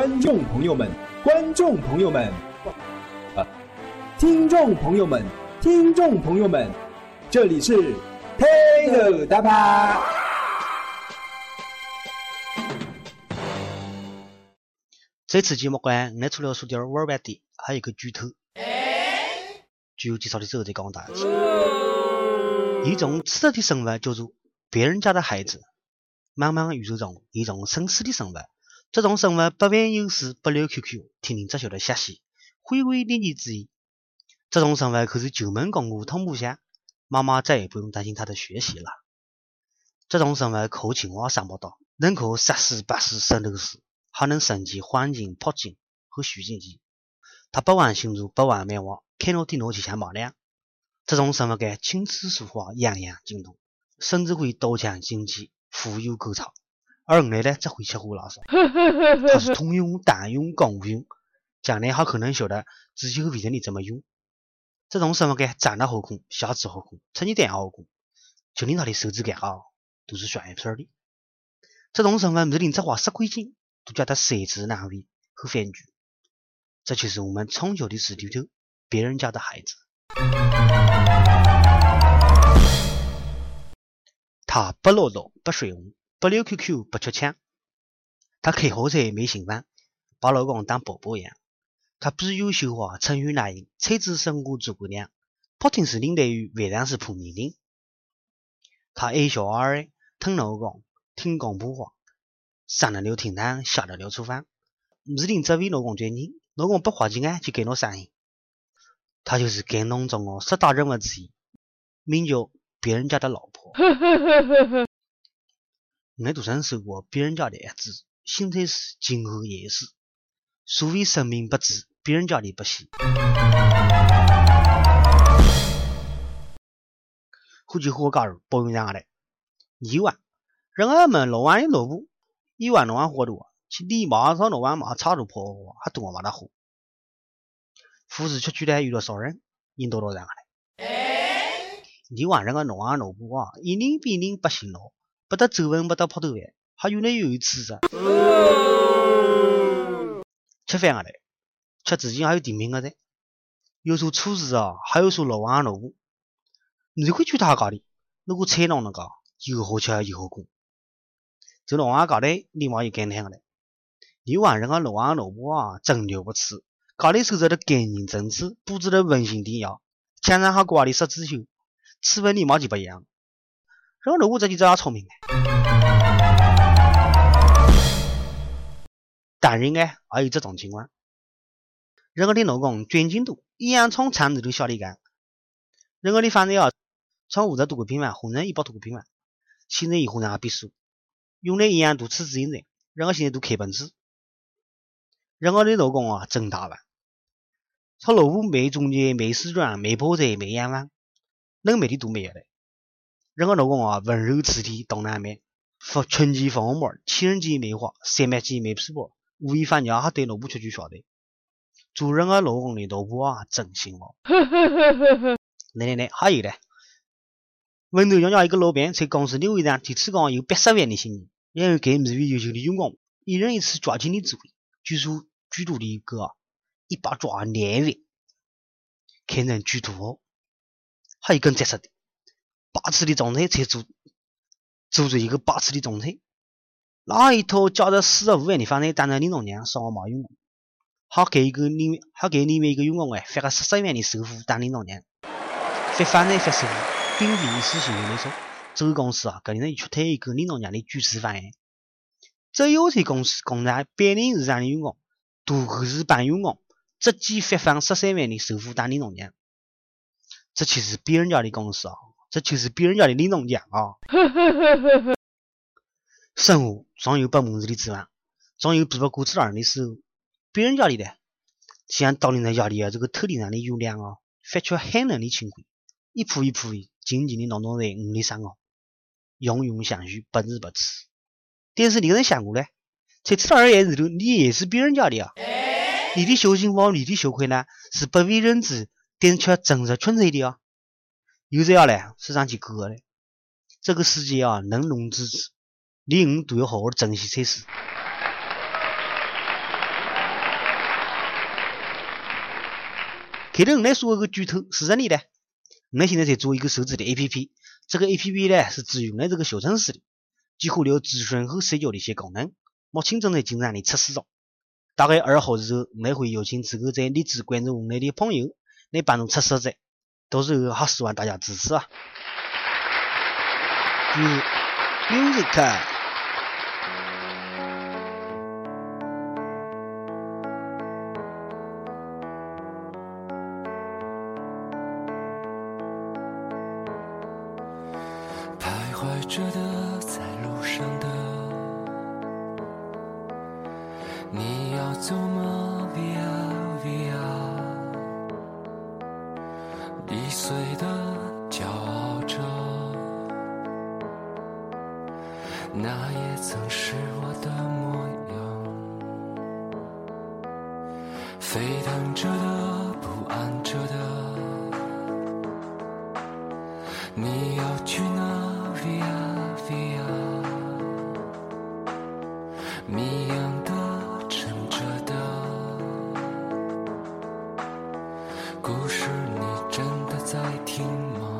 观众朋友们，观众朋友们，啊，听众朋友们，听众朋友们，这里是快乐大巴。这次节目关，我除了说点玩玩的，还有一个剧透。剧透介绍的时候再告诉大家。一种吃的的生物叫做别人家的孩子。茫茫宇宙中，一种神奇的生物。这种生物不玩游戏，不留 QQ，天天只晓得学习，回味年纪之意。这种生物可是九门功课通不下，妈妈再也不用担心他的学习了。这种生物靠青蛙上不到，能靠十四八四圣斗士，还能升级环境、跑进和虚境级。他不玩星座，不玩漫画，看到电脑就想骂娘。这种生物该琴棋书画样样精通，甚至会刀枪剑戟、斧钺钩叉。而我呢，只会吃喝拉撒。他是通用、单用、共用，将来还可能晓得自己为什么这么用。这种身份感长得好看，下肢好看，成绩单好看，就连他的手指甲啊，都是旋一片的。这种生物每天只花十块钱，都觉得奢侈难为和烦剧。这就是我们从小的死丢丢，别人家的孩子。他不唠叨，不说话。不留 QQ，不吃枪。他开豪车，没新房，把老公当宝宝养。他笔有绣花，成语难音，才子生我诸葛亮。不听是林黛玉，晚上是蒲松龄。他爱小孩，疼老公，听广播话，上得了厅堂，下得了厨房。每天只为老公赚钱，老公不花钱啊，就给我生意。他就是感动中的十大人物之一，名叫别人家的老婆。我独生受过别人家的儿子，现在是今后也是。所谓生命不止，别人家的不稀。欢迎和我加入保养家的一万，人家们老王的老婆，一万老万活多，去立马上老万嘛差不多还多嘛的活。富士出去的遇到少人，引导到人的。一万人家老王老婆啊，一年比一年不行了。不得皱纹，不得泡头发，还有那有气质。吃饭啊嘞，吃之前还有点名个噻。有说厨师啊，还有说老王老婆，你会去他家里，那个菜弄那个又好吃又好看。走老王家里立马就感叹个嘞，你晚人家老王老婆啊，真了不起，家里收拾的干净整齐，布置的温馨典雅，墙上还挂的十字绣，气氛立马就不一样。人老婆这就这样聪明当然哎，还有这种情况，人家的老公赚钱多，一样从厂子头下的干。人家的房子啊，从五十多个平方换成一百多个平方，现在以后呢还别墅，用的一样都吃自行车，人家现在都开奔驰。人家的老公啊真大方，他老婆卖中介、卖时装、卖跑车、卖洋房，能买的都没有的。人家老公啊，温柔体贴，懂难卖，发春节发红包，情人节买花，三八节买皮包，五一放假还带老婆出去耍的。做人家老公的老婆啊，真幸福。来来来，还有嘞，温州乡下一个老板在公司的会上提供有八十万的现金，然后给每位优秀的员工一人一次抓钱的机会，据说最多的一个一把抓两万，看成巨多。还有更真实的。八次的总裁才做做出一个八次的总裁，拿一套价值四十五万的房子当成领导娘上马员工，还给一个里面还给另外一个员工哎发个十三万的首付当领导娘，发房产发首付，并非一次性的没收。这个公司啊，肯定是出台一个领导娘的具体方案。这有些公司工作百年以上的员工，都可是帮员工直接发放十三万的首付当领导娘，这其实别人家的公司啊。这就是别人家的领导奖啊！生活总有不满意的地方，总有比不过其他人的时候。别人家里的像到你那家里啊，这个头顶上的月亮啊，发出寒冷的清辉，一铺一铺的静静的笼罩在我的身上，永永相许，不离不弃。但是你能想过呢？在其他人眼里头，你也是别人家的啊！你的小幸福，你的小快乐，是不为人知，但却真实存在的啊！有这样嘞，是让起哥嘞。这个世界啊，能容之知，你我都要好好珍惜才是。开头我来说个剧透，是什呢的？我们现在在做一个手机的 A P P，这个 A P P 呢是支援来这个小城市的，结合了资讯和社交的一些功能，目前正在紧张的测试中。大概二号以后，我们会邀请几个在荔枝关注我们的朋友来帮助测试者。到时候还希望大家支持啊！Music。着的，在路上的，你要走吗那也曾是我的模样。沸腾着的，不安着的，你要去哪？Via Via，？谜样的，沉着的，故事你真的在听吗？